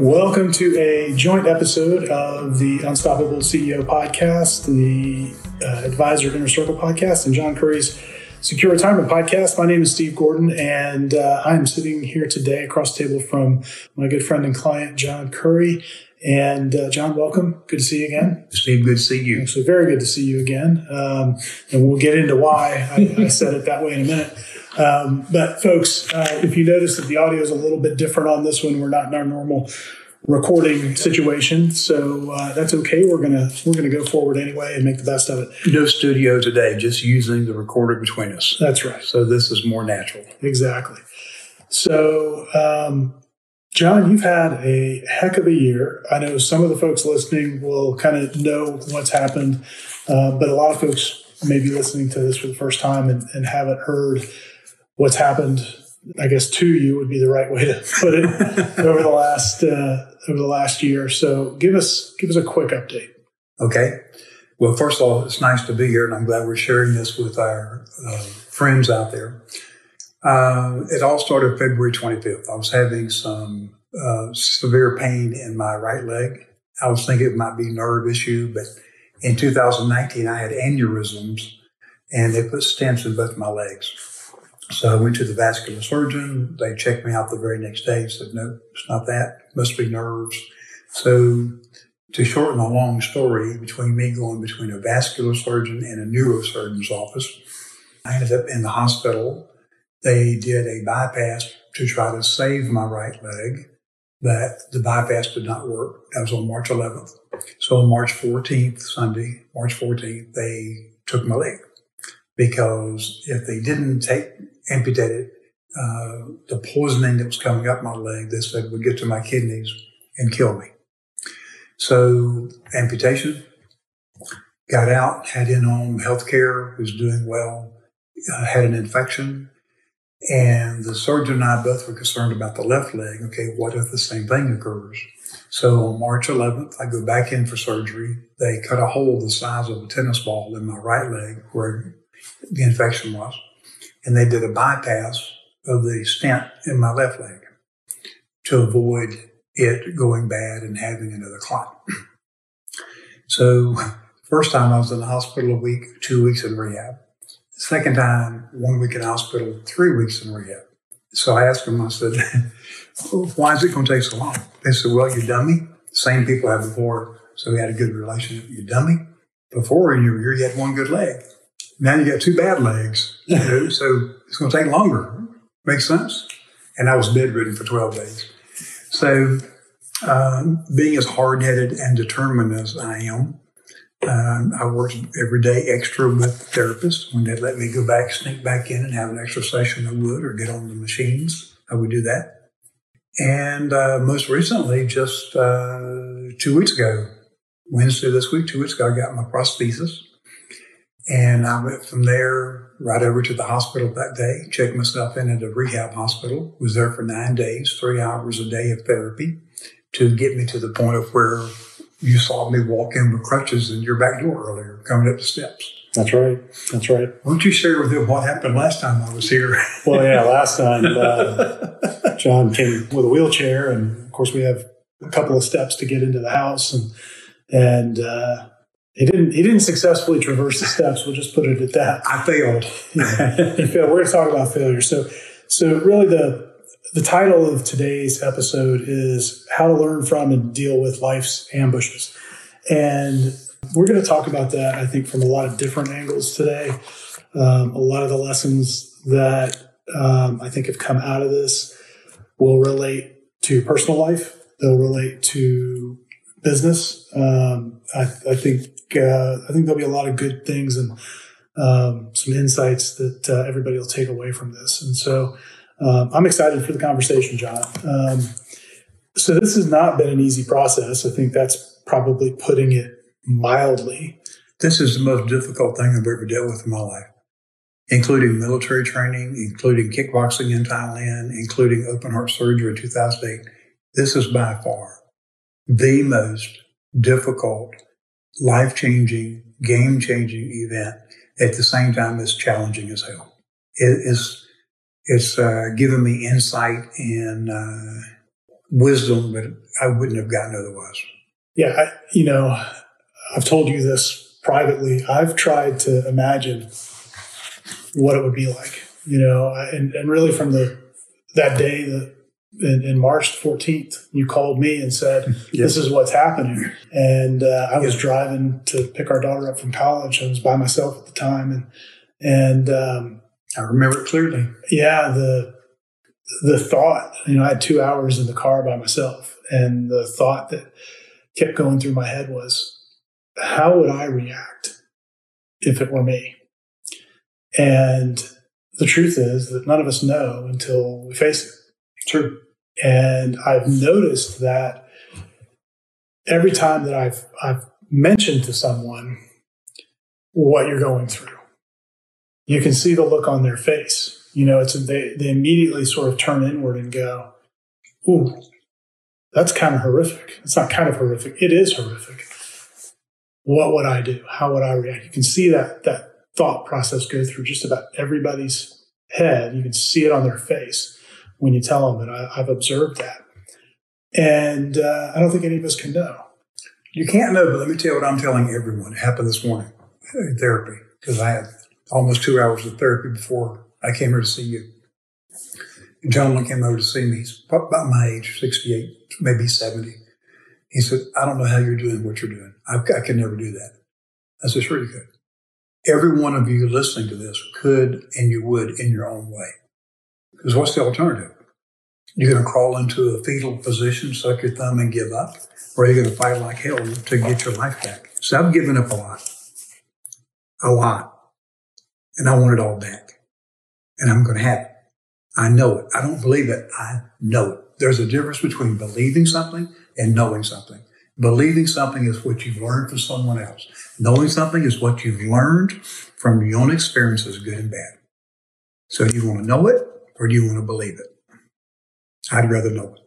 Welcome to a joint episode of the Unstoppable CEO podcast, the uh, Advisor Inner Circle podcast, and John Curry's Secure Retirement podcast. My name is Steve Gordon, and uh, I'm sitting here today across the table from my good friend and client, John Curry. And uh, John, welcome. Good to see you again. Steve, good to see you. Actually, very good to see you again. Um, and we'll get into why I, I said it that way in a minute. Um, but folks, uh, if you notice that the audio is a little bit different on this one, we're not in our normal recording situation, so uh, that's okay. We're gonna we're gonna go forward anyway and make the best of it. No studio today, just using the recorder between us. That's right. So this is more natural. Exactly. So, um, John, you've had a heck of a year. I know some of the folks listening will kind of know what's happened, uh, but a lot of folks may be listening to this for the first time and, and haven't heard what's happened. I guess to you would be the right way to put it over the last uh, over the last year. So give us give us a quick update. Okay. Well, first of all, it's nice to be here, and I'm glad we're sharing this with our uh, friends out there. Uh, it all started February 25th. I was having some uh, severe pain in my right leg. I was thinking it might be nerve issue, but in 2019 I had aneurysms, and they put stents in both my legs. So I went to the vascular surgeon. They checked me out the very next day. Said, no, it's not that. It must be nerves. So to shorten a long story, between me going between a vascular surgeon and a neurosurgeon's office, I ended up in the hospital. They did a bypass to try to save my right leg, but the bypass did not work. That was on March 11th. So on March 14th, Sunday, March 14th, they took my leg because if they didn't take amputated. Uh, the poisoning that was coming up my leg, they said would get to my kidneys and kill me. So amputation, got out, had in-home health care, was doing well, uh, had an infection. And the surgeon and I both were concerned about the left leg. Okay, what if the same thing occurs? So on March 11th, I go back in for surgery. They cut a hole the size of a tennis ball in my right leg where the infection was and they did a bypass of the stent in my left leg to avoid it going bad and having another clot. so, first time I was in the hospital a week, two weeks in rehab. Second time, one week in hospital, three weeks in rehab. So I asked them, I said, why is it going to take so long? They said, well, you dummy. Same people had before. So we had a good relationship. You dummy. Before in your year, you had one good leg. Now you got two bad legs, you know, so it's going to take longer. Makes sense? And I was bedridden for 12 days. So, um, being as hard headed and determined as I am, um, I worked every day extra with therapists. When they'd let me go back, sneak back in and have an extra session, I would, or get on the machines. I would do that. And uh, most recently, just uh, two weeks ago, Wednesday this week, two weeks ago, I got my prosthesis. And I went from there right over to the hospital that day, checked myself in at a rehab hospital, was there for nine days, three hours a day of therapy to get me to the point of where you saw me walk in with crutches in your back door earlier, coming up the steps. That's right. That's right. Why don't you share with them what happened last time I was here? well, yeah, last time uh, John came with a wheelchair, and of course we have a couple of steps to get into the house, and and uh, he didn't. He didn't successfully traverse the steps. We'll just put it at that. I failed. he failed. We're going to talk about failure. So, so really, the the title of today's episode is "How to Learn from and Deal with Life's Ambushes," and we're going to talk about that. I think from a lot of different angles today. Um, a lot of the lessons that um, I think have come out of this will relate to personal life. They'll relate to business. Um, I, I, think uh, I think there'll be a lot of good things and um, some insights that uh, everybody will take away from this. And so um, I'm excited for the conversation, John. Um, so this has not been an easy process. I think that's probably putting it mildly. This is the most difficult thing I've ever dealt with in my life, including military training, including kickboxing in Thailand, including open heart surgery in 2008. This is by far the most difficult life changing, game changing event at the same time as challenging as hell. It is, it's uh, given me insight and uh, wisdom that I wouldn't have gotten otherwise. Yeah, I, you know, I've told you this privately. I've tried to imagine what it would be like, you know, and, and really from the that day that in, in March 14th, you called me and said, "This is what's happening." And uh, I was driving to pick our daughter up from college. I was by myself at the time, and and um, I remember it clearly. yeah, the the thought, you know, I had two hours in the car by myself, and the thought that kept going through my head was, how would I react if it were me? And the truth is that none of us know until we face it. True. And I've noticed that every time that I've I've mentioned to someone what you're going through, you can see the look on their face. You know, it's they they immediately sort of turn inward and go, "Ooh, that's kind of horrific." It's not kind of horrific; it is horrific. What would I do? How would I react? You can see that that thought process go through just about everybody's head. You can see it on their face when you tell them, and I, I've observed that. And uh, I don't think any of us can know. You can't know, but let me tell you what I'm telling everyone. It happened this morning in therapy because I had almost two hours of therapy before I came here to see you. A gentleman came over to see me. He's about my age, 68, maybe 70. He said, I don't know how you're doing what you're doing. I, I could never do that. I said, sure you could. Every one of you listening to this could and you would in your own way. Because what's the alternative? You're going to crawl into a fetal position, suck your thumb, and give up? Or you're you going to fight like hell to get your life back? So I've given up a lot. A lot. And I want it all back. And I'm going to have it. I know it. I don't believe it. I know it. There's a difference between believing something and knowing something. Believing something is what you've learned from someone else. Knowing something is what you've learned from your own experiences, good and bad. So you want to know it or do you want to believe it? I'd rather know it.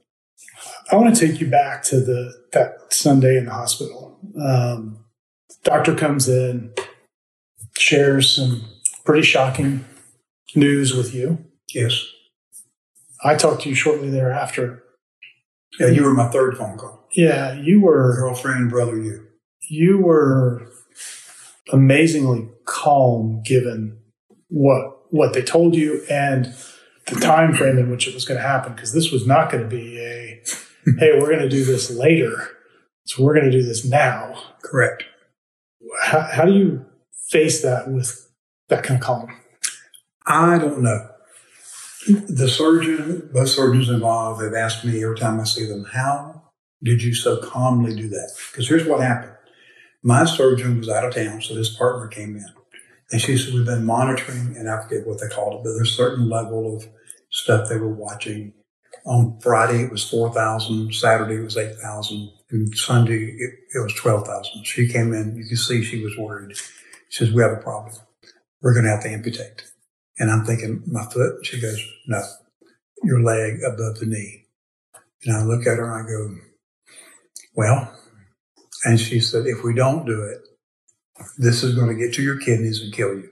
I want to take you back to the that Sunday in the hospital. Um, doctor comes in, shares some pretty shocking news with you. Yes. I talked to you shortly thereafter. Yeah, you were my third phone call. Yeah, you were Girlfriend, brother, you. you were amazingly calm given what what they told you and the time frame in which it was going to happen because this was not going to be a hey we're going to do this later so we're going to do this now Correct. how, how do you face that with that kind of calm I don't know. The surgeon, both surgeons involved have asked me every time I see them, how did you so calmly do that? Because here's what happened. My surgeon was out of town, so his partner came in. And she said, We've been monitoring, and I forget what they called it, but there's a certain level of stuff they were watching. On Friday, it was 4,000. Saturday, it was 8,000. And Sunday, it, it was 12,000. She came in, you can see she was worried. She says, We have a problem. We're going to have to amputate. And I'm thinking, my foot? She goes, no, your leg above the knee. And I look at her and I go, well, and she said, if we don't do it, this is going to get to your kidneys and kill you.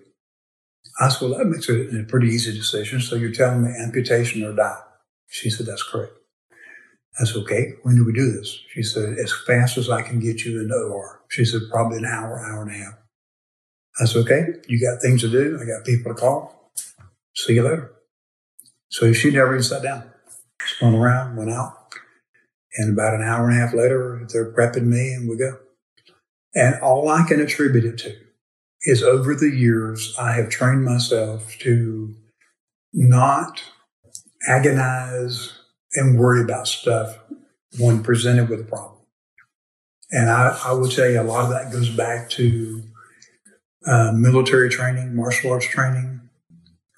I said, well, that makes it a pretty easy decision. So you're telling me amputation or die? She said, that's correct. I said, okay, when do we do this? She said, as fast as I can get you in the OR. She said, probably an hour, hour and a half. I said, okay, you got things to do. I got people to call. See you later. So she never even sat down. Spun around, went out. And about an hour and a half later, they're prepping me and we go. And all I can attribute it to is over the years, I have trained myself to not agonize and worry about stuff when presented with a problem. And I, I will tell you, a lot of that goes back to uh, military training, martial arts training,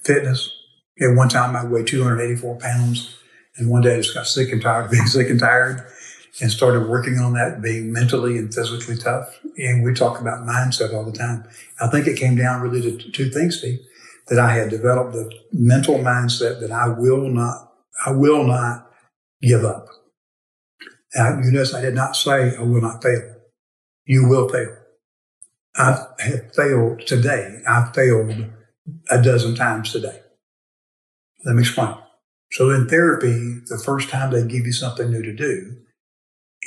fitness. At one time, I weighed 284 pounds. And one day I just got sick and tired of being sick and tired and started working on that, being mentally and physically tough. And we talk about mindset all the time. I think it came down really to two things, Steve, that I had developed the mental mindset that I will not, I will not give up. And you notice I did not say I will not fail. You will fail. I have failed today. I've failed a dozen times today. Let me explain. So in therapy, the first time they give you something new to do,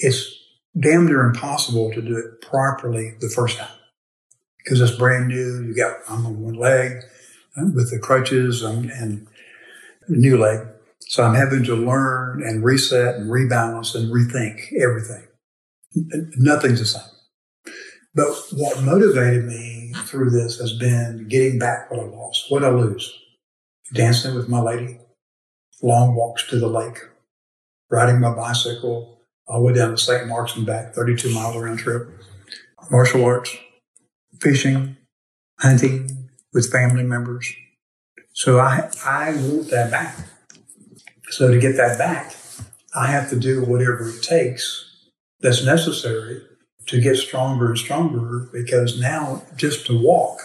it's damn near impossible to do it properly the first time because it's brand new. You got I'm on one leg uh, with the crutches and, and new leg, so I'm having to learn and reset and rebalance and rethink everything. Nothing's the same. But what motivated me through this has been getting back what I lost, what I lose. Dancing with my lady, long walks to the lake, riding my bicycle all the way down to St. Mark's and back, 32 miles round trip, martial arts, fishing, hunting with family members. So I, I want that back. So to get that back, I have to do whatever it takes that's necessary to get stronger and stronger because now just to walk,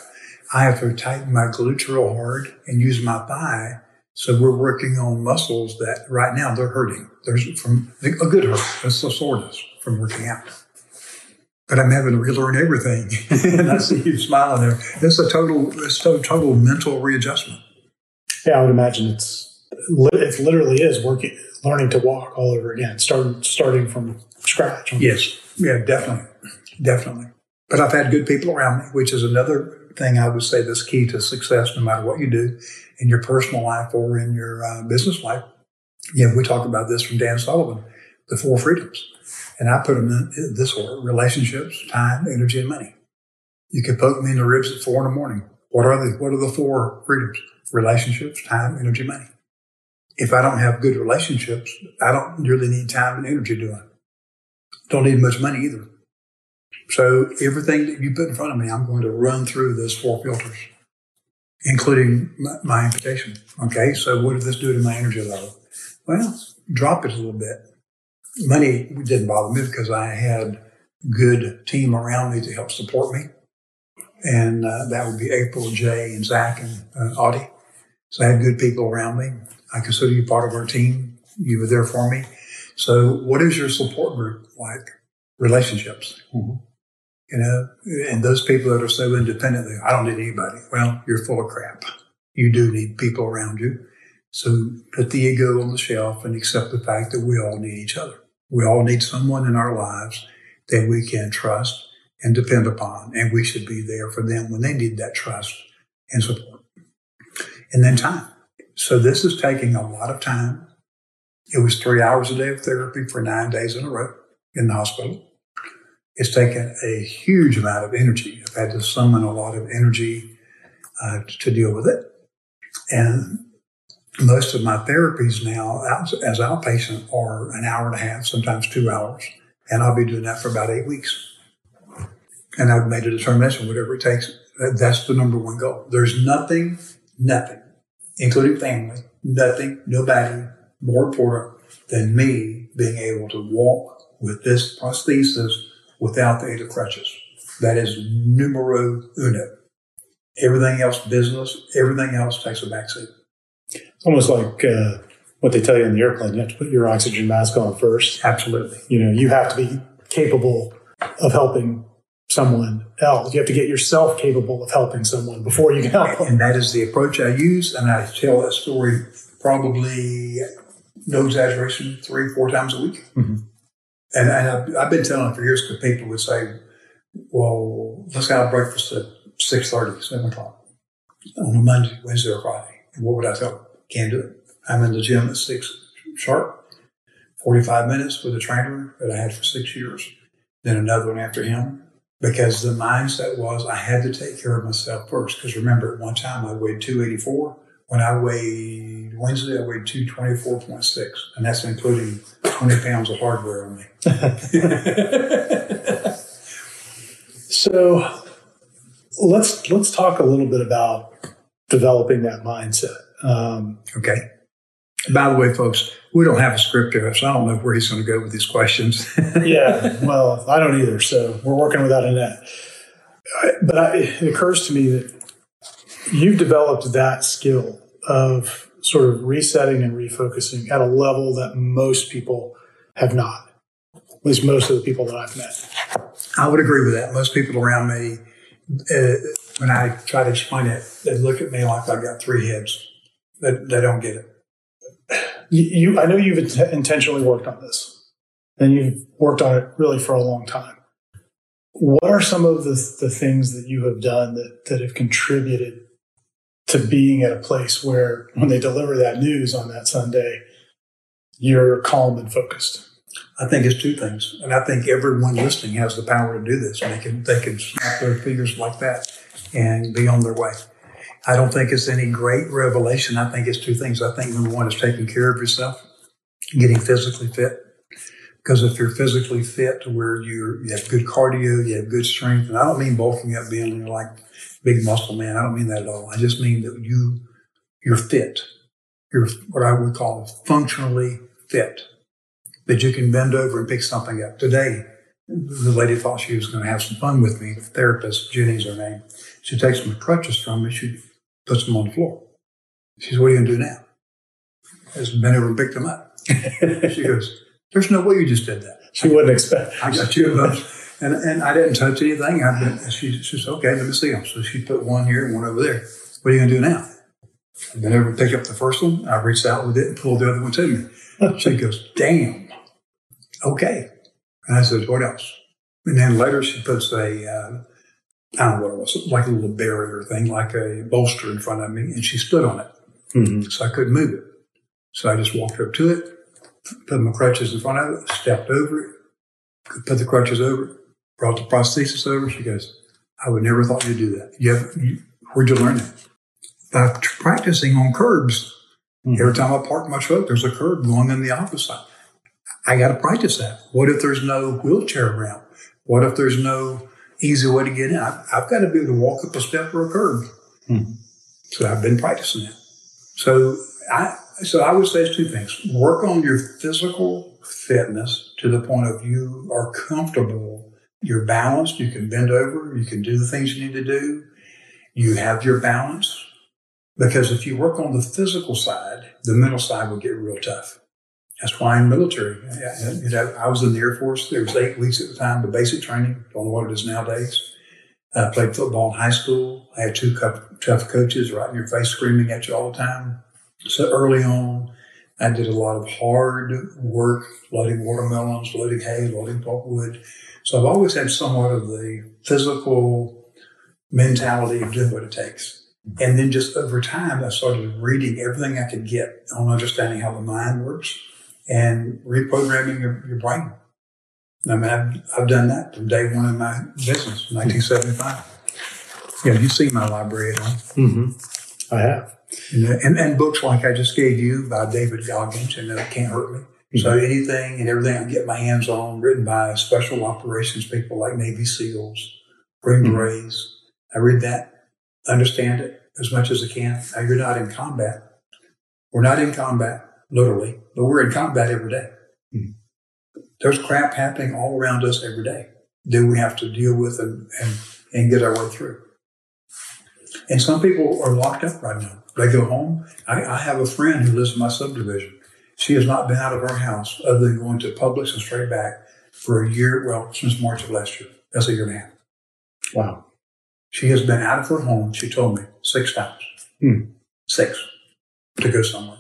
I have to tighten my glutes real hard and use my thigh. So we're working on muscles that right now they're hurting. There's from a good hurt. That's the soreness from working out. But I'm having to relearn everything. and I see you smiling there. It's a total, it's a total mental readjustment. Yeah, I would imagine it's it literally is working, learning to walk all over again, starting starting from scratch. Yes, yeah, definitely, definitely. But I've had good people around me, which is another thing I would say that's key to success, no matter what you do in your personal life or in your uh, business life. Yeah, we talk about this from Dan Sullivan, the four freedoms, and I put them in this order: relationships, time, energy, and money. You could poke me in the ribs at four in the morning. What are the What are the four freedoms? Relationships, time, energy, money. If I don't have good relationships, I don't really need time and energy doing. Don't need much money either. So everything that you put in front of me, I'm going to run through those four filters, including my, my amputation. Okay, so what did this do to my energy level? Well, drop it a little bit. Money didn't bother me because I had good team around me to help support me. And uh, that would be April, Jay, and Zach, and uh, Audie. So I had good people around me. I consider you part of our team. You were there for me. So, what is your support group like? Relationships. Mm-hmm. You know, and those people that are so independent, they, I don't need anybody. Well, you're full of crap. You do need people around you. So put the ego on the shelf and accept the fact that we all need each other. We all need someone in our lives that we can trust and depend upon. And we should be there for them when they need that trust and support. And then time. So this is taking a lot of time. It was three hours a day of therapy for nine days in a row in the hospital. It's taken a huge amount of energy. I've had to summon a lot of energy uh, to deal with it. And most of my therapies now as outpatient are an hour and a half, sometimes two hours. And I'll be doing that for about eight weeks. And I've made a determination, whatever it takes, that's the number one goal. There's nothing, nothing including family, nothing, nobody more important than me being able to walk with this prosthesis without the aid of crutches. That is numero uno. Everything else, business, everything else takes a backseat. It's almost like uh, what they tell you in the airplane. You have to put your oxygen mask on first. Absolutely. You know, you have to be capable of helping someone else. You have to get yourself capable of helping someone before you can help them. And that is the approach I use. And I tell that story probably, no exaggeration, three, four times a week. Mm-hmm. And, and I've, I've, been telling for years because people would say, well, let's have breakfast at 6.30, 7 o'clock on a Monday, Wednesday, or Friday. And what would I tell them? Can't do it. I'm in the gym at 6 sharp, 45 minutes with a trainer that I had for six years, then another one after him, because the mindset was I had to take care of myself first. Because remember, at one time I weighed 284. When I weighed Wednesday, I weighed 224.6, and that's including 20 pounds of hardware on me. so let's let's talk a little bit about developing that mindset. Um, okay. By the way, folks, we don't have a script here, so I don't know where he's going to go with these questions. yeah, well, I don't either. So we're working without a net. But I, it occurs to me that you've developed that skill of sort of resetting and refocusing at a level that most people have not. At least most of the people that I've met. I would agree with that. Most people around me, uh, when I try to explain it, they look at me like I've got three heads. They, they don't get it you, I know you've int- intentionally worked on this, and you've worked on it really for a long time. What are some of the, the things that you have done that, that have contributed to being at a place where when they deliver that news on that Sunday, you're calm and focused? I think it's two things, and I think everyone listening has the power to do this. They can they can snap their fingers like that and be on their way. I don't think it's any great revelation. I think it's two things. I think number one is taking care of yourself, getting physically fit. Because if you're physically fit to where you're, you have good cardio, you have good strength, and I don't mean bulking up, being like big muscle man. I don't mean that at all. I just mean that you you're fit. You're what I would call functionally fit. That you can bend over and pick something up. Today, the lady thought she was going to have some fun with me. The therapist, Jenny's her name. She takes my crutches from me. She puts them on the floor. She says, What are you going to do now? I just bent over and picked them up. she goes, There's no way you just did that. She wouldn't expect. I got two of those. And, and I didn't touch anything. I been, she, she said, Okay, let me see them. So she put one here and one over there. What are you going to do now? I bent over and picked up the first one. I reached out with it and pulled the other one to me. She goes, Damn. Okay. And I said, What else? And then later she puts a, uh, I don't know what it was, like a little barrier thing, like a bolster in front of me, and she stood on it. Mm-hmm. So I couldn't move it. So I just walked up to it, put my crutches in front of it, stepped over it, put the crutches over it, brought the prosthesis over. She goes, I would never thought you'd do that. You have, you, where'd you learn that? By practicing on curbs. Mhm. Every time I park my truck, there's a curb going in the opposite. side. I got to practice that. What if there's no wheelchair ramp? What if there's no easy way to get in? I, I've got to be able to walk up a step or a curb. Mhm. So I've been practicing it. So I so I would say it's two things. Work on your physical fitness to the point of you are comfortable, you're balanced, you can bend over, you can do the things you need to do, you have your balance. Because if you work on the physical side, the mental side will get real tough. That's why in military, I- you know, I was in the Air Force. There was eight weeks at the time, the basic training. Don't know what it is nowadays. I played football in high school. I had two tough, coaches right in your face screaming at you all the time. So early on, I did a lot of hard work, loading watermelons, loading hay, loading pulpwood. So I've always had somewhat of the physical mentality of doing what it takes. And then just over time, I started reading everything I could get on understanding how the mind works and reprogramming your, your brain. I mean, I've, I've done that from day one in my business, 1975. Yeah, you see my library at home. Mm-hmm. I have. And, and, and books like I just gave you by David Goggins, and it can't hurt me. So anything and everything I get my hands on, written by special operations people like Navy SEALs, Green Mhm. Berets, I read that, understand it as much as I can. Now you're not in combat. We're not in combat, literally, but we're in combat every day. Mhm. There's crap happening all around us every day that we have to deal with and, and, and get our way through. And some people are locked up right now. They go home. I, I have a friend who lives in my subdivision. She has not been out of her house other than going to Publix and straight back for a year, well, since March of last year. That's a year and a half. Wow. She has been out of her home, she told me, six times. Hmm. Six to go somewhere.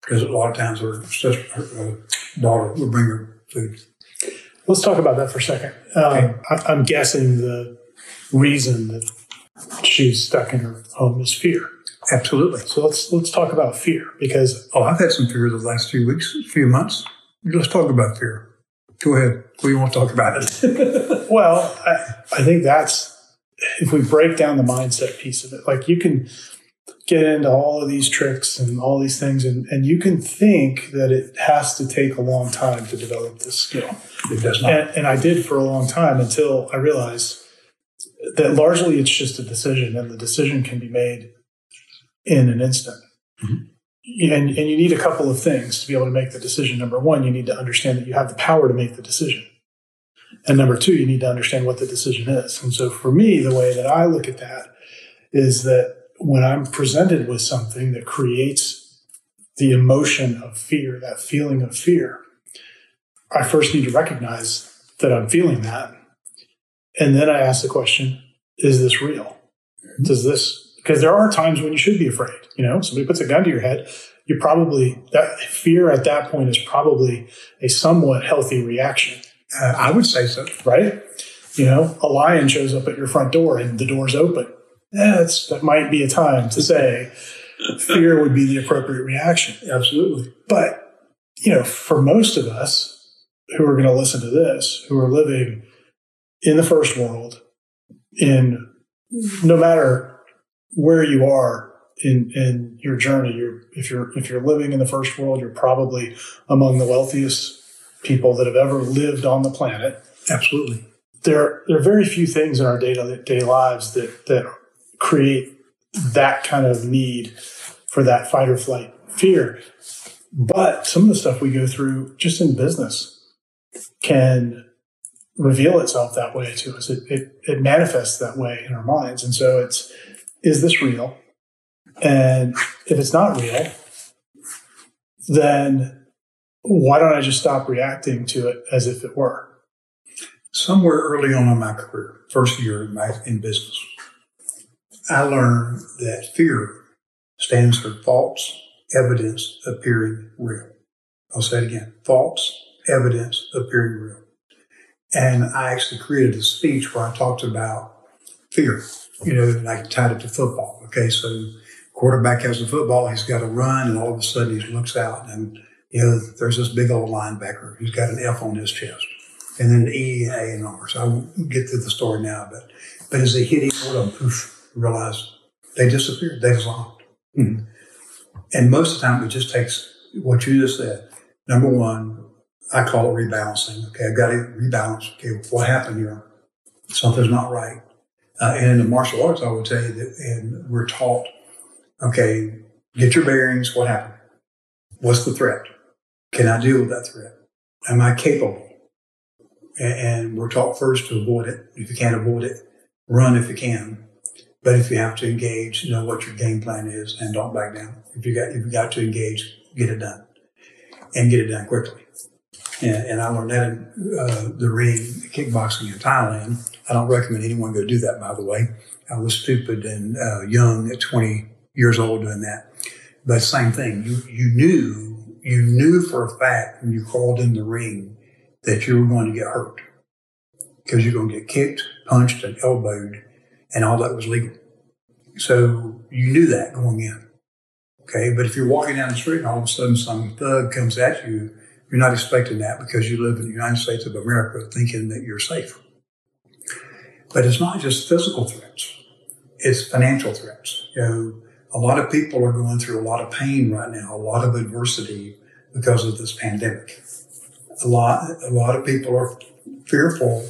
Because a lot of times her, sister, her uh, daughter will bring her food. Let's talk about that for a second. Um, I, I'm guessing the reason that she's stuck in her home is fear. Absolutely. So let's let's talk about fear because Oh, I've had some fear the last few weeks, few months. Let's talk about fear. Go ahead. We do you want to talk about it? well, I, I think that's if we break down the mindset piece of it, like you can get into all of these tricks and all these things, and, and you can think that it has to take a long time to develop this skill. It does not. And, and I did for a long time until I realized that largely it's just a decision, and the decision can be made in an instant. Mhm. And, and you need a couple of things to be able to make the decision. Number one, you need to understand that you have the power to make the decision. And number two, you need to understand what the decision is. And so for me, the way that I look at that is that when I'm presented with something that creates the emotion of fear, that feeling of fear, I first need to recognize that I'm feeling that. And then I ask the question, is this real? Does this, because there are times when you should be afraid. You know, somebody puts a gun to your head, you probably that fear at that point is probably a somewhat healthy reaction. Uh, I would say so. Right? You know, a lion shows up at your front door and the door's open. That's, that might be a time to say fear would be the appropriate reaction. Absolutely. But, you know, for most of us who are going to listen to this, who are living in the first world, in no matter where you are in in your journey, you're if you're if you're living in the first world, you're probably among the wealthiest people that have ever lived on the planet. Absolutely. There, there are very few things in our day to day lives that that create that kind of need for that fight or flight fear. But some of the stuff we go through just in business can reveal itself that way to us. It, it, it manifests that way in our minds. And so it's, is this real? And if it's not real, then why don't I just stop reacting to it as if it were? Somewhere early on in my career, first year in, my, in business, I learned that fear stands for false evidence appearing real. I'll say it again false evidence appearing real. And I actually created a speech where I talked about fear, you know, and I tied it to football. Okay, so quarterback has the football, he's got to run, and all of a sudden he looks out, and you know, there's this big old linebacker who's got an F on his chest, and then an E, A, and R. So I won't get to the story now, but but as they hit each one of them, poof, realize they disappeared, they dissolved. Mm-hmm. And most of the time, it just takes what you just said. Number one, I call it rebalancing. Okay, I've got to rebalance. Okay, what happened here? Something's not right. Uh, and in the martial arts, I would say that, and we're taught, okay, get your bearings. What happened? What's the threat? Can I deal with that threat? Am I capable? And, and we're taught first to avoid it. If you can't avoid it, run if you can. But if you have to engage, know what your game plan is and don't back down. If you got if you got to engage, get it done, and get it done quickly. And, and I learned that in uh, the ring, kickboxing in Thailand. I don't recommend anyone go do that, by the way. I was stupid and uh, young at 20 years old doing that. But same thing. You, you knew, you knew for a fact when you crawled in the ring that you were going to get hurt because you're going to get kicked, punched, and elbowed, and all that was legal. So you knew that going in. Okay. But if you're walking down the street and all of a sudden some thug comes at you you're not expecting that because you live in the United States of America thinking that you're safe. But it's not just physical threats, it's financial threats. You know, a lot of people are going through a lot of pain right now, a lot of adversity because of this pandemic. A lot, a lot of people are fearful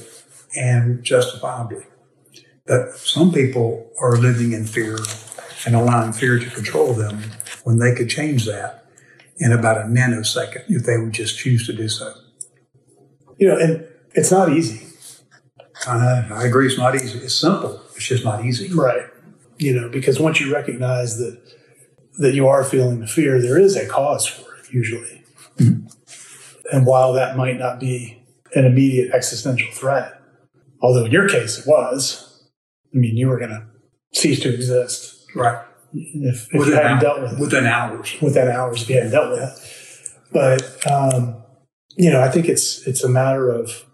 and justifiably. But some people are living in fear and allowing fear to control them when they could change that in about a nanosecond if they would just choose to do so. You know, and it's not easy. Uh, I agree, it's not easy. It's simple, it's just not easy. Right. You know, because once you recognize that that you are feeling the fear, there is a cause for it usually. Mm-hmm. And while that might not be an immediate existential threat, although in your case it was, I mean, you were going to cease to exist. Right if, if you hadn't dealt with it. Within hours. Within hours if you hadn't dealt with it. But, um, you know, I think it's, it's a matter of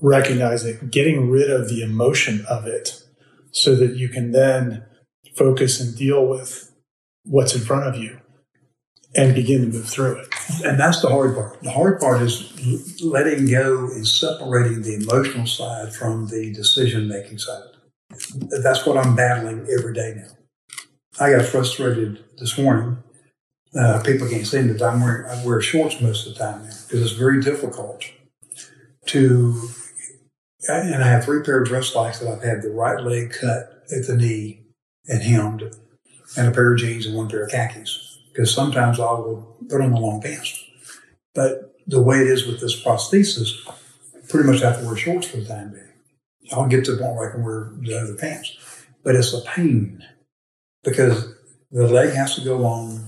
recognizing, getting rid of the emotion of it so that you can then focus and deal with what's in front of you and begin to move through it. And that's the hard part. The hard part is letting go and separating the emotional side from the decision making side. That's what I'm battling every day now. I got frustrated this morning. Uh, people can't see me, but I'm wearing, I wear shorts most of the time now because it's very difficult to. And I have three pair of dress slacks that I've had the right leg cut at the knee and hemmed, and a pair of jeans and one pair of khakis. Because sometimes I will put on the long pants. But the way it is with this prosthesis, pretty much have to wear shorts for the time being. I'll get to the point where I can wear the other pants. But it's a pain because the leg has to go long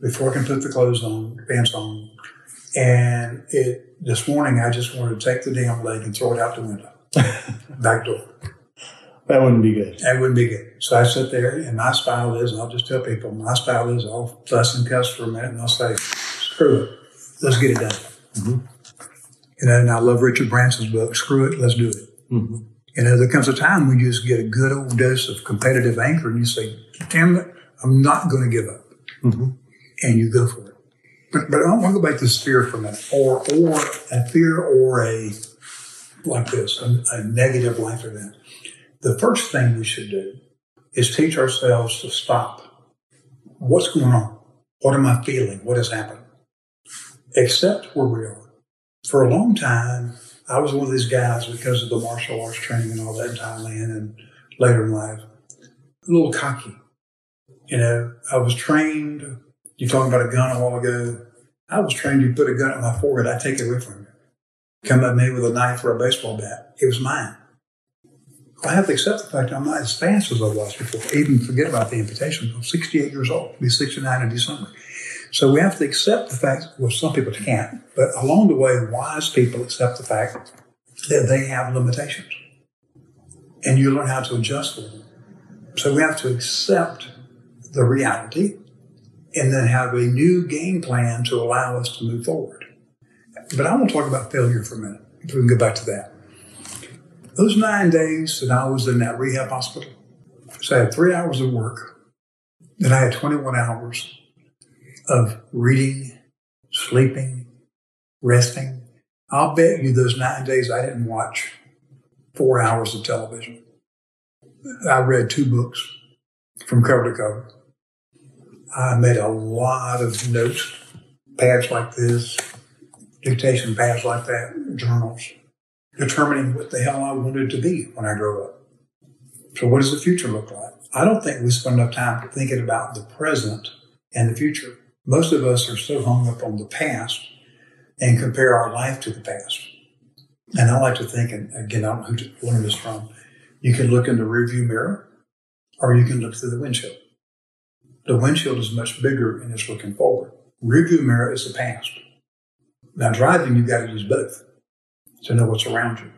before I can put the clothes on, pants on. And it this morning I just wanted to take the damn leg and throw it out the window, back door. That wouldn't be good. That wouldn't be good. So I sit there, and my style is, and I'll just tell people, my style is I'll fuss and cuss for a minute, and I'll say, screw it, let's get it done. Mm-hmm. You know, and I love Richard Branson's book, Screw It, Let's Do It. Mm-hmm. You know, there comes a time when you just get a good old dose of competitive anger, and you say, damn it, I'm not going to give up. Mm-hmm. And you go for it. But, but I want to go back to this fear for a minute, or, or a fear or a, like this, a, a negative life event. The first thing we should do is teach ourselves to stop. What's going on? What am I feeling? What has happened? Accept where we are. For a long time, I was one of these guys because of the martial arts training and all that in Thailand and later in life, a little cocky. You know, I was trained, you talking about a gun a while ago. I was trained you put a gun at my forehead, I'd take it away from you. Come at me with a knife or a baseball bat. It was mine. I have to accept the fact I'm not as fast as I was before. Even forget about the amputation. I'm 68 years old. Be 69 in December. So we have to accept the fact, well, some people can't, but along the way, wise people accept the fact that they have limitations. And you learn how to adjust them. So we have to accept the reality and then have a new game plan to allow us to move forward. But I want to talk about failure for a minute, if we can go back to that. Those nine days that I was in that rehab hospital, so I had three hours of work, then I had 21 hours of reading, sleeping, resting. I'll bet you those nine days I didn't watch four hours of television. I read two books from cover to cover. I made a lot of notes, pads like this, dictation pads like that, journals, determining what the hell I wanted to be when I grow up. So, what does the future look like? I don't think we spend enough time thinking about the present and the future. Most of us are so hung up on the past and compare our life to the past. And I like to think, and again, I don't know who to learn this from. You can look in the rearview mirror, or you can look through the windshield. The windshield is much bigger and it's looking forward. Rearview mirror is the past. Now, driving, you've got to use both to know what's around you.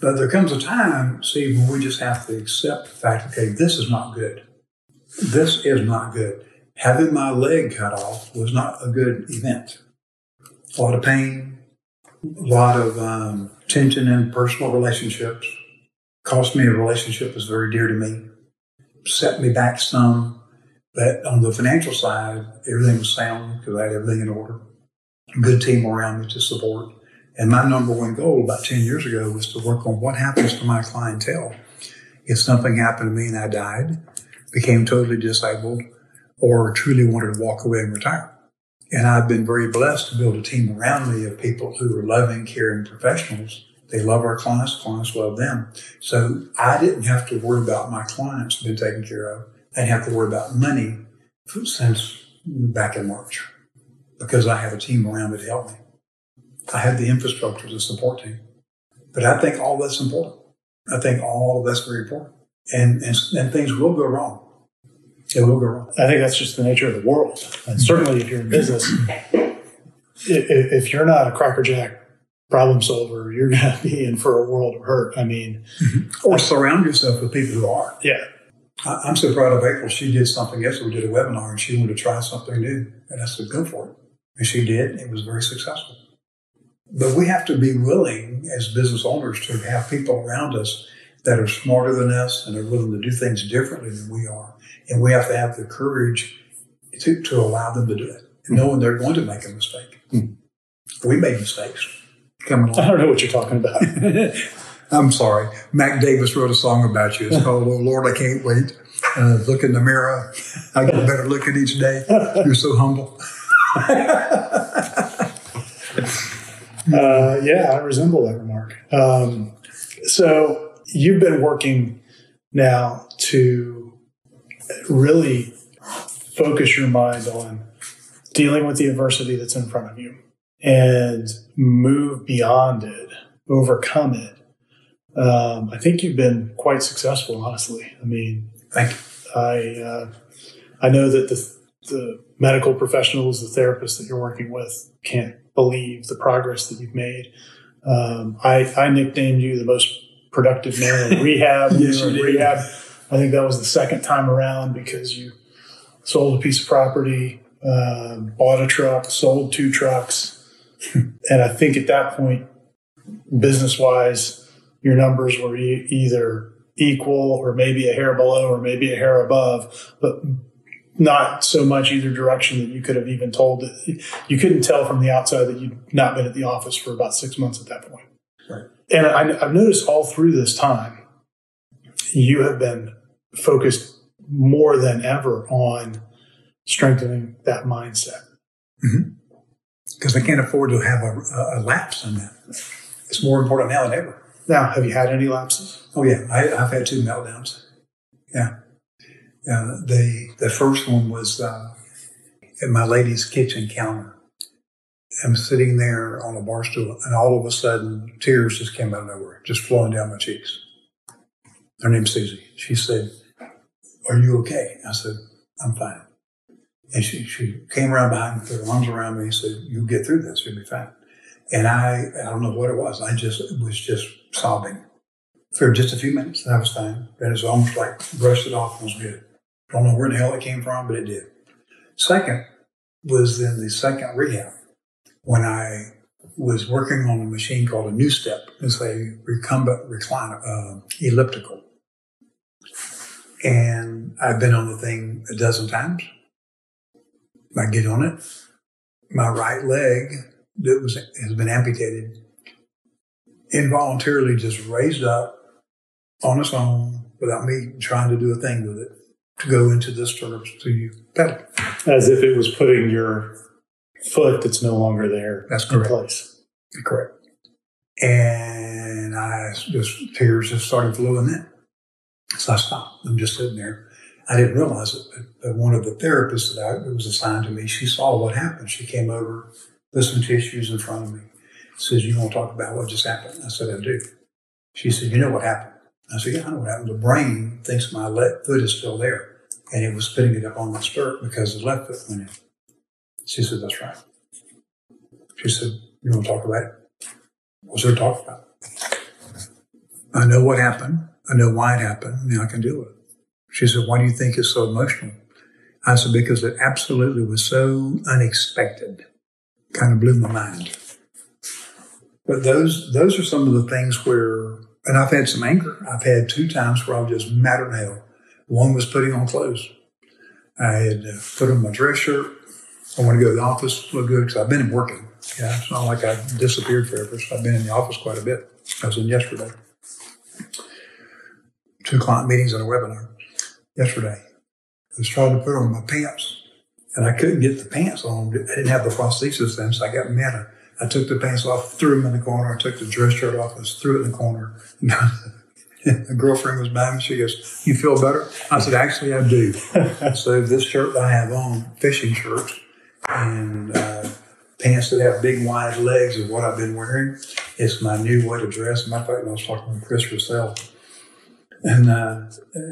But there comes a time, see, when we just have to accept the fact, okay, this is not good. This is not good. Having my leg cut off was not a good event. A lot of pain, a lot of um, tension in personal relationships. Cost me a relationship that's very dear to me. Set me back some. But on the financial side, everything was sound because I had everything in order. Good team around me to support. And my number one goal about 10 years ago was to work on what happens to my clientele. If something happened to me and I died, became totally disabled, or truly wanted to walk away and retire. And I've been very blessed to build a team around me of people who are loving, caring professionals. They love our clients, clients love them. So I didn't have to worry about my clients being taken care of. I have to worry about money since back in March because I have a team around me to help me. I have the infrastructure to support team. But I think all that's important. I think all of that's very important. And, and, and things will go wrong. It will go wrong. I think that's just the nature of the world. And certainly if you're in business, if, if you're not a crackerjack problem solver, you're going to be in for a world of hurt. I mean, mm-hmm. Or surround yourself with people who are. yeah, I- I'm so proud of April. She did something yesterday. We did a webinar and she wanted to try something new. And I said, go for it. And she did. It was very successful. But we have to be willing as business owners to have people around us that are smarter than us and are willing to do things differently than we are. And we have to have the courage to, to allow them to do it, knowing they're going to make a mistake. Hmm. We made mistakes coming I don't know what you're talking about. I'm sorry. Mac Davis wrote a song about you. It's called "Oh Lord, I Can't Wait." Uh, look in the mirror. I get a better look at each day. You're so humble. Uh, yeah, I resemble that remark. Um, so you've been working now to really focus your mind on dealing with the adversity that's in front of you and move beyond it, overcome it. Um, I think you've been quite successful, honestly. I mean, Thank you. I uh, I know that the the medical professionals, the therapists that you're working with, can't believe the progress that you've made. Um, I I nicknamed you the most productive man in rehab. Yes, you were you in did. rehab. I think that was the second time around because you sold a piece of property, uh, bought a truck, sold two trucks, and I think at that point, business wise, your numbers were e- either equal or maybe a hair below or maybe a hair above, but not so much either direction that you could have even told you couldn't tell from the outside that you'd not been at the office for about six months at that point. Right. And I, I've noticed all through this time, you have been focused more than ever on strengthening that mindset. Mm-hmm. Because I can't afford to have a, a, a lapse in that. It's more important now than ever. Now, have you had any lapses? Oh yeah, I, I've had two meltdowns. Yeah. The the first one was uh, at my lady's kitchen counter. I'm sitting there on a bar stool, and all of a sudden, tears just came out of nowhere, just flowing down my cheeks. Her name's Susie. She said, "Are you okay?" I said, "I'm fine." And she she came around behind me, put her arms around me, and said, "You'll get through this. You'll be fine." And I I don't know what it was. I just was just sobbing for just a few minutes. That was fine. Then it was almost like brushed it off and was good. Don't know where the hell it came from, but it did. Second was in the second rehab when I was working on a machine called a NuStep. It's a recumbent recliner, uh, elliptical. And I've been on the thing a dozen times. I get on it. My right leg that was has been amputated involuntarily just raised up on its own without me trying to do a thing with it to go into this stirrups to you pedal. As if it was putting your foot that's no longer there That's in correct. place. Correct. And I just tears just started flowing in. So I stopped. I'm just sitting there. I didn't realize it, but, but one of the therapists that, I, was assigned to me, she saw what happened. She came over, put some tissues in front of me. Says, "You want to talk about what just happened?" I said, "I do." She said, "You know what happened?" I said, "Yeah, I know what happened. The brain thinks my left foot is still there, and it was putting it up on my stirrup because the left foot went in." She said, "That's right." She said, "You want to talk about it?" What's there to talk about? I know what happened. I know why it happened. Now I can deal with it. She said, Why do you think it's so emotional? I said, Because it absolutely was so unexpected. Kind of blew my mind. But those those are some of the things where, and I've had some anger. I've had two times where I was just mad at hell. One was putting on clothes. I had uh, put on my dress shirt. I want to go to the office, look good, because I've been working. Yeah, it's not like I disappeared forever. So I've been in the office quite a bit. I was in yesterday. Two client meetings and a webinar yesterday. I was trying to put on my pants, and I couldn't get the pants on. I didn't have the prosthesis then, so I got mad. I took the pants off, threw them in the corner. I took the dress shirt off, and threw it in the corner. the girlfriend was by me. She goes, "You feel better?" I said, "Actually, I do." so this shirt that I have on, fishing shirts, and uh, pants that have big wide legs is what I've been wearing. It's my new way to dress. Matter of fact, I was talking with Chris Russell and uh,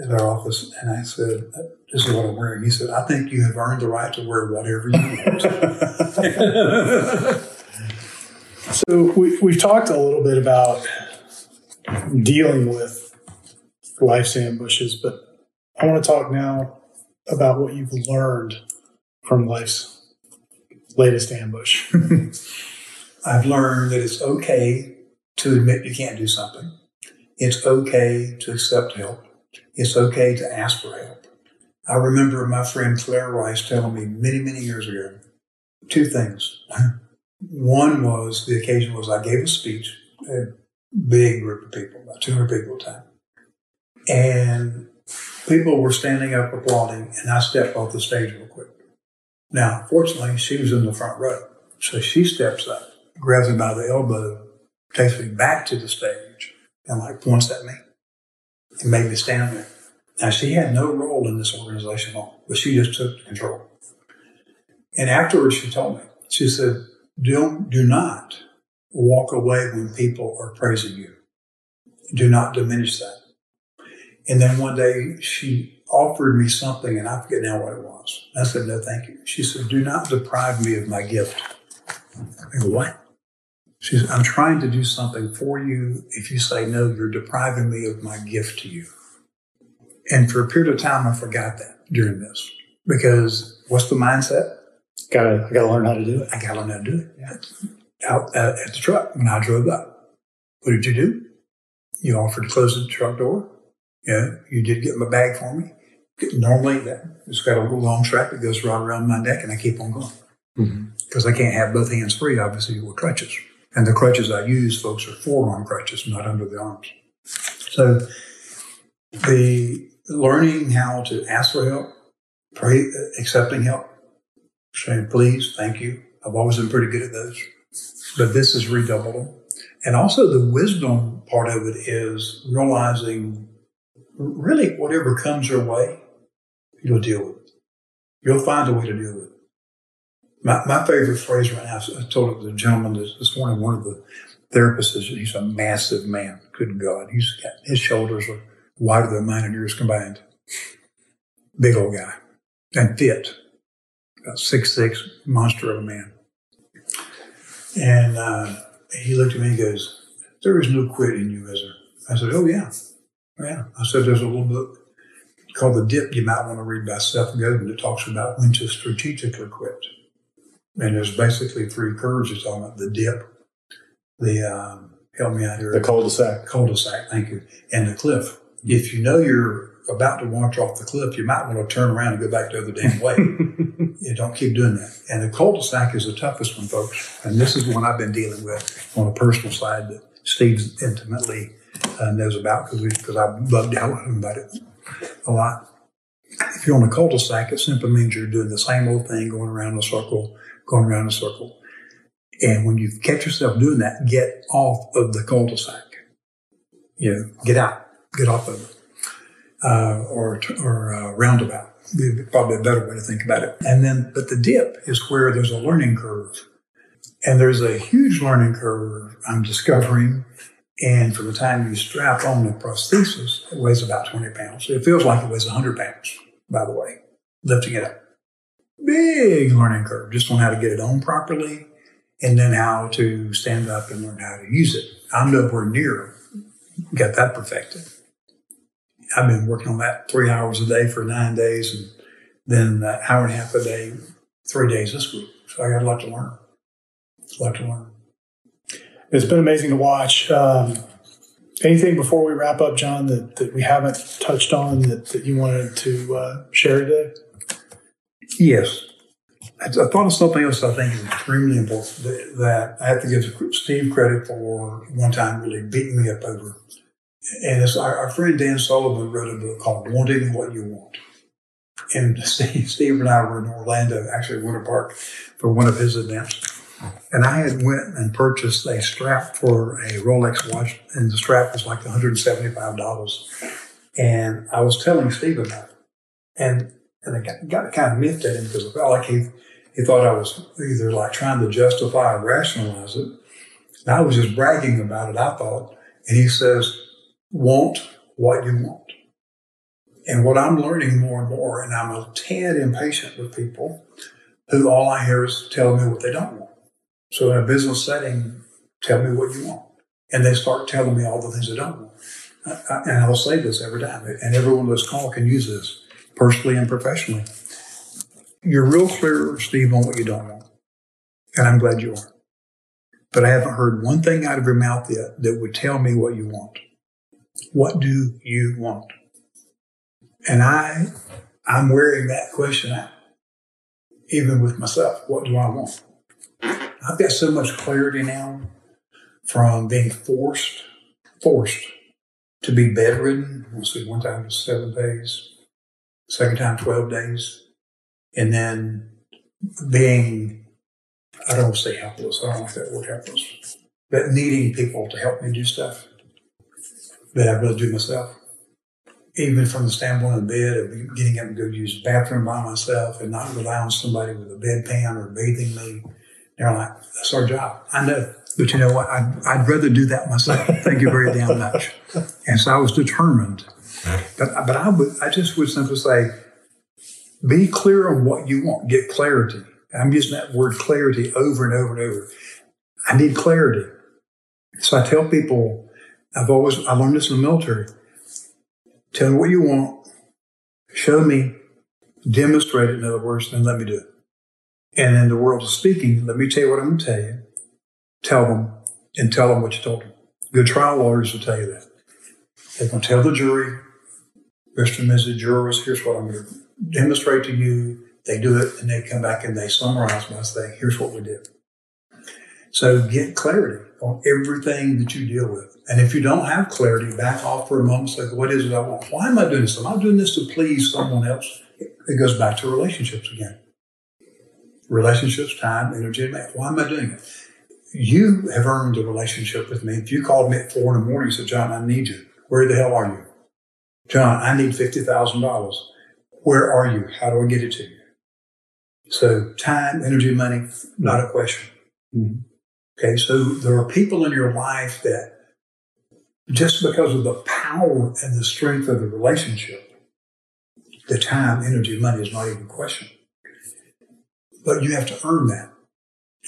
at our office, and I said, "This is what I'm wearing." He said, "I think you have earned the right to wear whatever you want." So we, we've talked a little bit about dealing with life's ambushes, but I want to talk now about what you've learned from life's latest ambush. I've learned that it's okay to admit you can't do something. It's okay to accept help. It's okay to ask for help. I remember my friend Claire Rice telling me many, many years ago two things. One was the occasion was I gave a speech, a big group of people, about 200 people at a time. And people were standing up applauding, and I stepped off the stage real quick. Now, fortunately, she was in the front row. So she steps up, grabs me by the elbow, takes me back to the stage, and like points at me and made me stand there. Now, she had no role in this organization at all, but she just took control. And afterwards, she told me, she said, do, do not walk away when people are praising you. Do not diminish that. And then one day she offered me something, and I forget now what it was. I said, no, thank you. She said, do not deprive me of my gift. I go, what? She says, I'm trying to do something for you. If you say no, you're depriving me of my gift to you. And for a period of time, I forgot that during this because what's the mindset? Gotta, I gotta learn how to do it. I got to learn how to do it. Yeah. Out uh, at the truck when I drove up. What did you do? You offered to close the truck door. Yeah, you did get my bag for me. Normally, that it's got a little long strap that goes right around my neck, and I keep on going because Mm-hmm. I can't have both hands free, obviously, with crutches. And the crutches I use, folks, are forearm crutches, not under the arms. So the learning how to ask for help, pray, accepting help, saying please, thank you. I've always been pretty good at those, but this is redoubled. And also the wisdom part of it is realizing really whatever comes your way, you'll deal with it. You'll find a way to deal with it. My, my favorite phrase right now, I told the gentleman this, this morning, one of the therapists he's a massive man. Good God. He's got, his shoulders are wider than mine and yours combined. Big old guy and fit. About six six monster of a man. And uh, he looked at me and goes, There is no quit in you, is there? I said, Oh, yeah. Yeah. I said, There's a little book called The Dip you might want to read by Seth Godin that talks about when to strategically quit. And there's basically three curves it's about the dip, the, um, help me out here, The cul-de-sac. cul-de-sac, thank you, and the cliff. If you know you're about to launch off the cliff, you might want to turn around and go back the other damn way. you don't keep doing that. And the cul-de-sac is the toughest one, folks. And this is one I've been dealing with on a personal side that Steve intimately uh, knows about because because I bugged out with him about it a lot. If you're on a cul-de-sac, it simply means you're doing the same old thing, going around in a circle, going around in a circle. And when you catch yourself doing that, get off of the cul-de-sac. You know, get out, get off of it, uh, or or uh, roundabout. Probably a better way to think about it. And then, but the dip is where there's a learning curve, and there's a huge learning curve. I'm discovering, and from the time you strap on the prosthesis, it weighs about 20 pounds. It feels like it weighs 100 pounds. By the way, lifting it up, big learning curve. Just on how to get it on properly and then how to stand up and learn how to use it. I'm nowhere near got that perfected. I've been working on that three hours a day for nine days and then an hour and a half a day, three days this week. So I got a lot to learn. A lot to learn. It's been amazing to watch. Um, anything before we wrap up, John, that, that we haven't touched on that, that you wanted to uh, share today? Yes. I, I thought of something else I think is extremely important that, that I have to give Steve credit for one time really beating me up over. And our, our friend Dan Sullivan wrote a book called Wanting What You Want. And Steve, Steve and I were in Orlando, actually Winter Park, for one of his events. And I had went and purchased a strap for a Rolex watch, and the strap was like $175. And I was telling Steve about it. And and I got, got kind of miffed at him because I felt like he, he thought I was either like trying to justify or rationalize it. And I was just bragging about it, I thought. And he says, want what you want. And what I'm learning more and more, and I'm a tad impatient with people who all I hear is tell me what they don't want. So in a business setting, tell me what you want. And they start telling me all the things they don't want. And I'll say this every time, and everyone on this call can use this personally and professionally. You're real clear, Steve, on what you don't want. And I'm glad you are. But I haven't heard one thing out of your mouth yet that would tell me what you want. What do you want? And I, I'm wearing that question out, even with myself. What do I want? I've got so much clarity now from being forced, forced to be bedridden. Let's see, one time was seven days, second time 12 days, and then being, I don't say helpless, I don't like that word helpless, but needing people to help me do stuff that I really do myself. Even from the standpoint of bed, of getting up and go use the bathroom by myself and not rely on somebody with a bedpan or bathing me. They're like, that's our job. I know. But you know what? I'd, I'd rather do that myself. Thank you very damn much. And so I was determined. But, but I would, I just would simply say, be clear on what you want. Get clarity. I'm using that word clarity over and over and over. I need clarity. So I tell people, I've always, I learned this in the military. Tell me what you want, show me, demonstrate it, in other words, then let me do it. And in the world of speaking, let me tell you what I'm going to tell you. Tell them and tell them what you told them. Good trial lawyers will tell you that. They're going to tell the jury, Mr. and Mrs. Jurors, here's what I'm going to demonstrate to you. They do it and they come back and they summarize by saying, here's what we did. So get clarity on everything that you deal with. And if you don't have clarity, back off for a moment. Say, what is it I want? Why am I doing this? Am I doing this to please someone else? It goes back to relationships again. Relationships, time, energy, and money. Why am I doing it? You have earned a relationship with me. If you called me at four in the morning and said, John, I need you. Where the hell are you? John, I need $50,000. Where are you? How do I get it to you? So time, energy, money, not a question. Mm-hmm. Okay, so there are people in your life that just because of the power and the strength of the relationship, the time, energy, money is not even a question. But you have to earn that.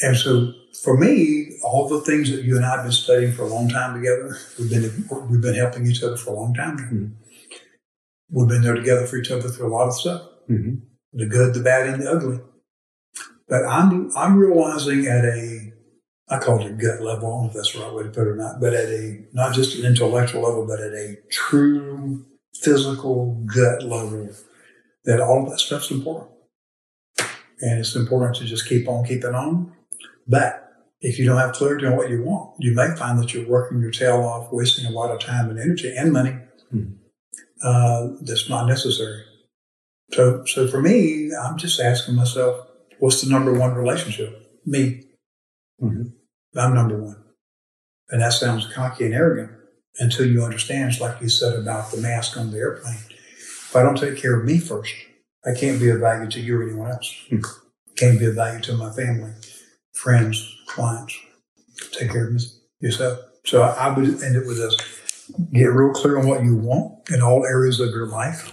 And so for me, all the things that you and I have been studying for a long time together, we've been we've been helping each other for a long time Mm-hmm. We've been there together for each other through a lot of stuff, mm-hmm. the good, the bad, and the ugly. But I'm I'm realizing at a I call it gut level. I don't know if that's the right way to put it or not, but at a not just an intellectual level, but at a true physical gut level, that all of that stuff's important. And it's important to just keep on keeping on. But if you don't have clarity on what you want, you may find that you're working your tail off, wasting a lot of time and energy and money mm-hmm. uh, that's not necessary. So, so for me, I'm just asking myself, what's the number one relationship? Me. I'm number one. And that sounds cocky and arrogant until you understand, like you said about the mask on the airplane. If I don't take care of me first, I can't be of value to you or anyone else. Hmm. Can't be of value to my family, friends, clients. Take care of yourself. So I would end it with this. Get real clear on what you want in all areas of your life.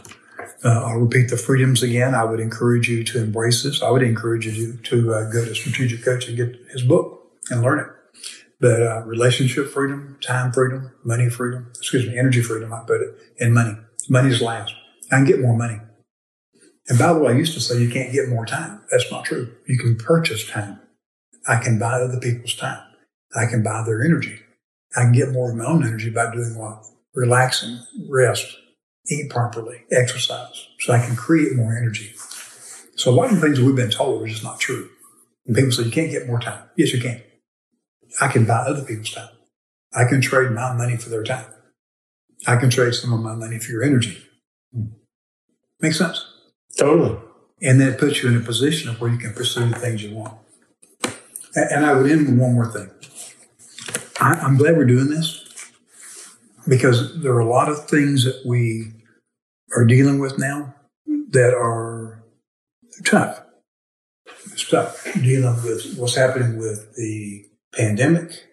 Uh, I'll repeat the freedoms again. I would encourage you to embrace this. I would encourage you to, to uh, go to Strategic Coach and get his book and learn it. But uh, relationship freedom, time freedom, money freedom, excuse me, energy freedom, I put it, and money. Money's last. I can get more money. And by the way, I used to say you can't get more time. That's not true. You can purchase time. I can buy other people's time. I can buy their energy. I can get more of my own energy by doing what? Relaxing, rest, eat properly, exercise. So I can create more energy. So a lot of the things we've been told are just not true. And people say you can't get more time. Yes, you can. I can buy other people's time. I can trade my money for their time. I can trade some of my money for your energy. Hmm. Makes sense? Totally. And that puts you in a position of where you can pursue the things you want. And I would end with one more thing. I'm glad we're doing this because there are a lot of things that we are dealing with now that are tough. It's tough dealing with what's happening with the pandemic,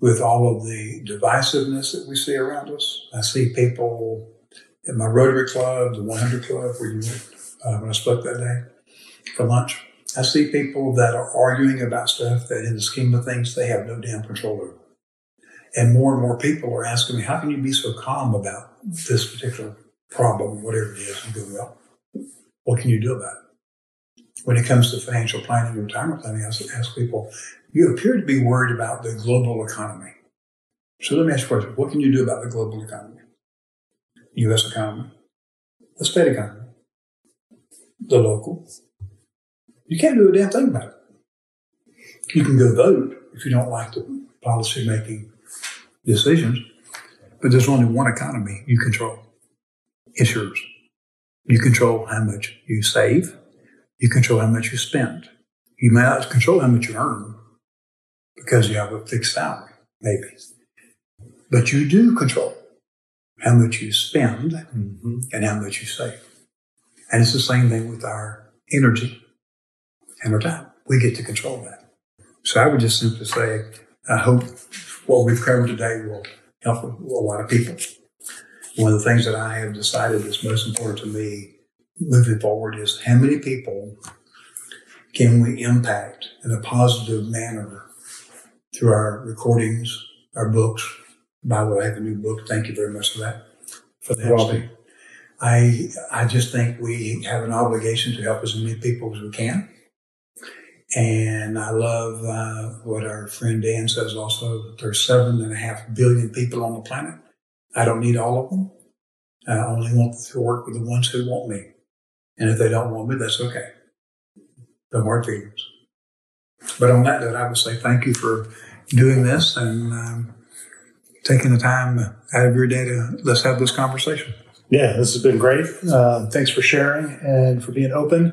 with all of the divisiveness that we see around us. I see people in my Rotary Club, the 100 Club, where you went uh, when I spoke that day for lunch. I see people that are arguing about stuff that, in the scheme of things, they have no damn control over. And more and more people are asking me, how can you be so calm about this particular problem, whatever it is? And go, well, what can you do about it? When it comes to financial planning and retirement planning, I ask people, you appear to be worried about the global economy. So let me ask you a question. What can you do about the global economy? U.S. economy, the state economy, the local. You can't do a damn thing about it. You can go vote if you don't like the policy making decisions, but there's only one economy you control. It's yours. You control how much you save. You control how much you spend. You may not control how much you earn, because you have a fixed salary, maybe. But you do control how much you spend mm-hmm. and how much you save. And it's the same thing with our energy and our time. We get to control that. So I would just simply say, I hope what we've covered today will help a lot of people. One of the things that I have decided is most important to me moving forward is how many people can we impact in a positive manner through our recordings, our books. Bible, I have a new book. Thank you very much for that. For the help. I I just think we have an obligation to help as many people as we can. And I love uh, what our friend Dan says also. That there's seven and a half billion people on the planet. I don't need all of them. I only want to work with the ones who want me. And if they don't want me, that's okay. No hard feelings. But on that note, I would say thank you for doing this and um, taking the time out of your day to let's have this conversation. Yeah, this has been great. Uh, thanks for sharing and for being open.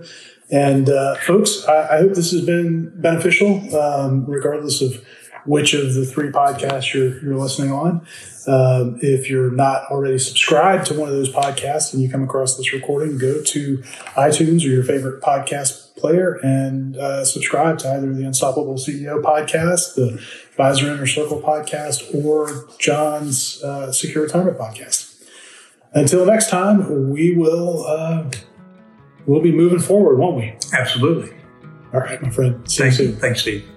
And uh, folks, I, I hope this has been beneficial, um, regardless of which of the three podcasts you're, you're listening on. Um, if you're not already subscribed to one of those podcasts and you come across this recording, go to iTunes or your favorite podcast player and uh, subscribe to either the Unstoppable CEO podcast, the Advisor Inner Circle podcast, or John's uh, Secure Retirement podcast. Until next time, we will uh, we'll be moving forward, won't we? Absolutely. All right, my friend. See Thank you. soon. Thanks, Steve.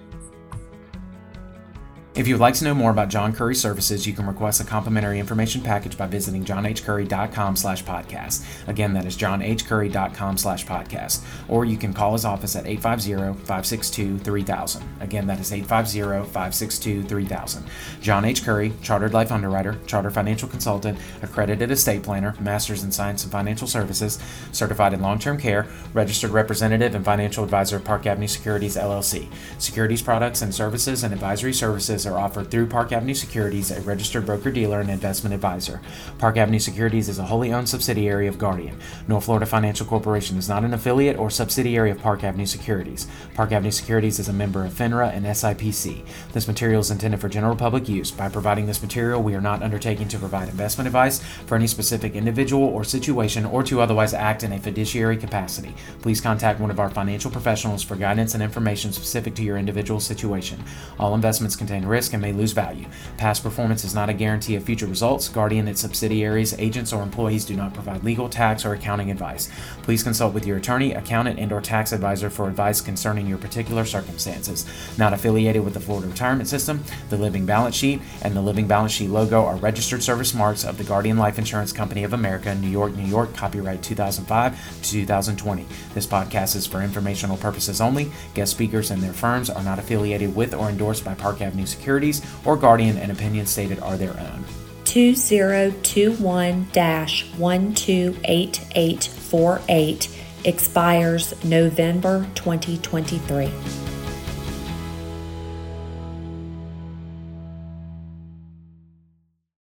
If you would like to know more about John Curry services, you can request a complimentary information package by visiting johnhcurry.com slash podcast. Again, that is johnhcurry.com slash podcast. Or you can call his office at 850-562-3000. Again, that is 850-562-3000. John H. Curry, Chartered Life Underwriter, Chartered Financial Consultant, Accredited Estate Planner, Masters in Science and Financial Services, Certified in Long-Term Care, Registered Representative and Financial Advisor of Park Avenue Securities, LLC. Securities products and services and advisory services are offered through Park Avenue Securities, a registered broker dealer and investment advisor. Park Avenue Securities is a wholly owned subsidiary of Guardian. North Florida Financial Corporation is not an affiliate or subsidiary of Park Avenue Securities. Park Avenue Securities is a member of FINRA and SIPC. This material is intended for general public use. By providing this material, we are not undertaking to provide investment advice for any specific individual or situation or to otherwise act in a fiduciary capacity. Please contact one of our financial professionals for guidance and information specific to your individual situation. All investments contain risk and may lose value. Past performance is not a guarantee of future results. Guardian, and its subsidiaries, agents, or employees do not provide legal, tax, or accounting advice. Please consult with your attorney, accountant, and/or tax advisor for advice concerning your particular circumstances. Not affiliated with the Florida Retirement System, the Living Balance Sheet, and the Living Balance Sheet logo are registered service marks of the Guardian Life Insurance Company of America, New York, New York, copyright 2005 to 2020. This podcast is for informational purposes only. Guest speakers and their firms are not affiliated with or endorsed by Park Avenue Securities or Guardian, and opinions stated are their own. 2021 128848 expires November 2023.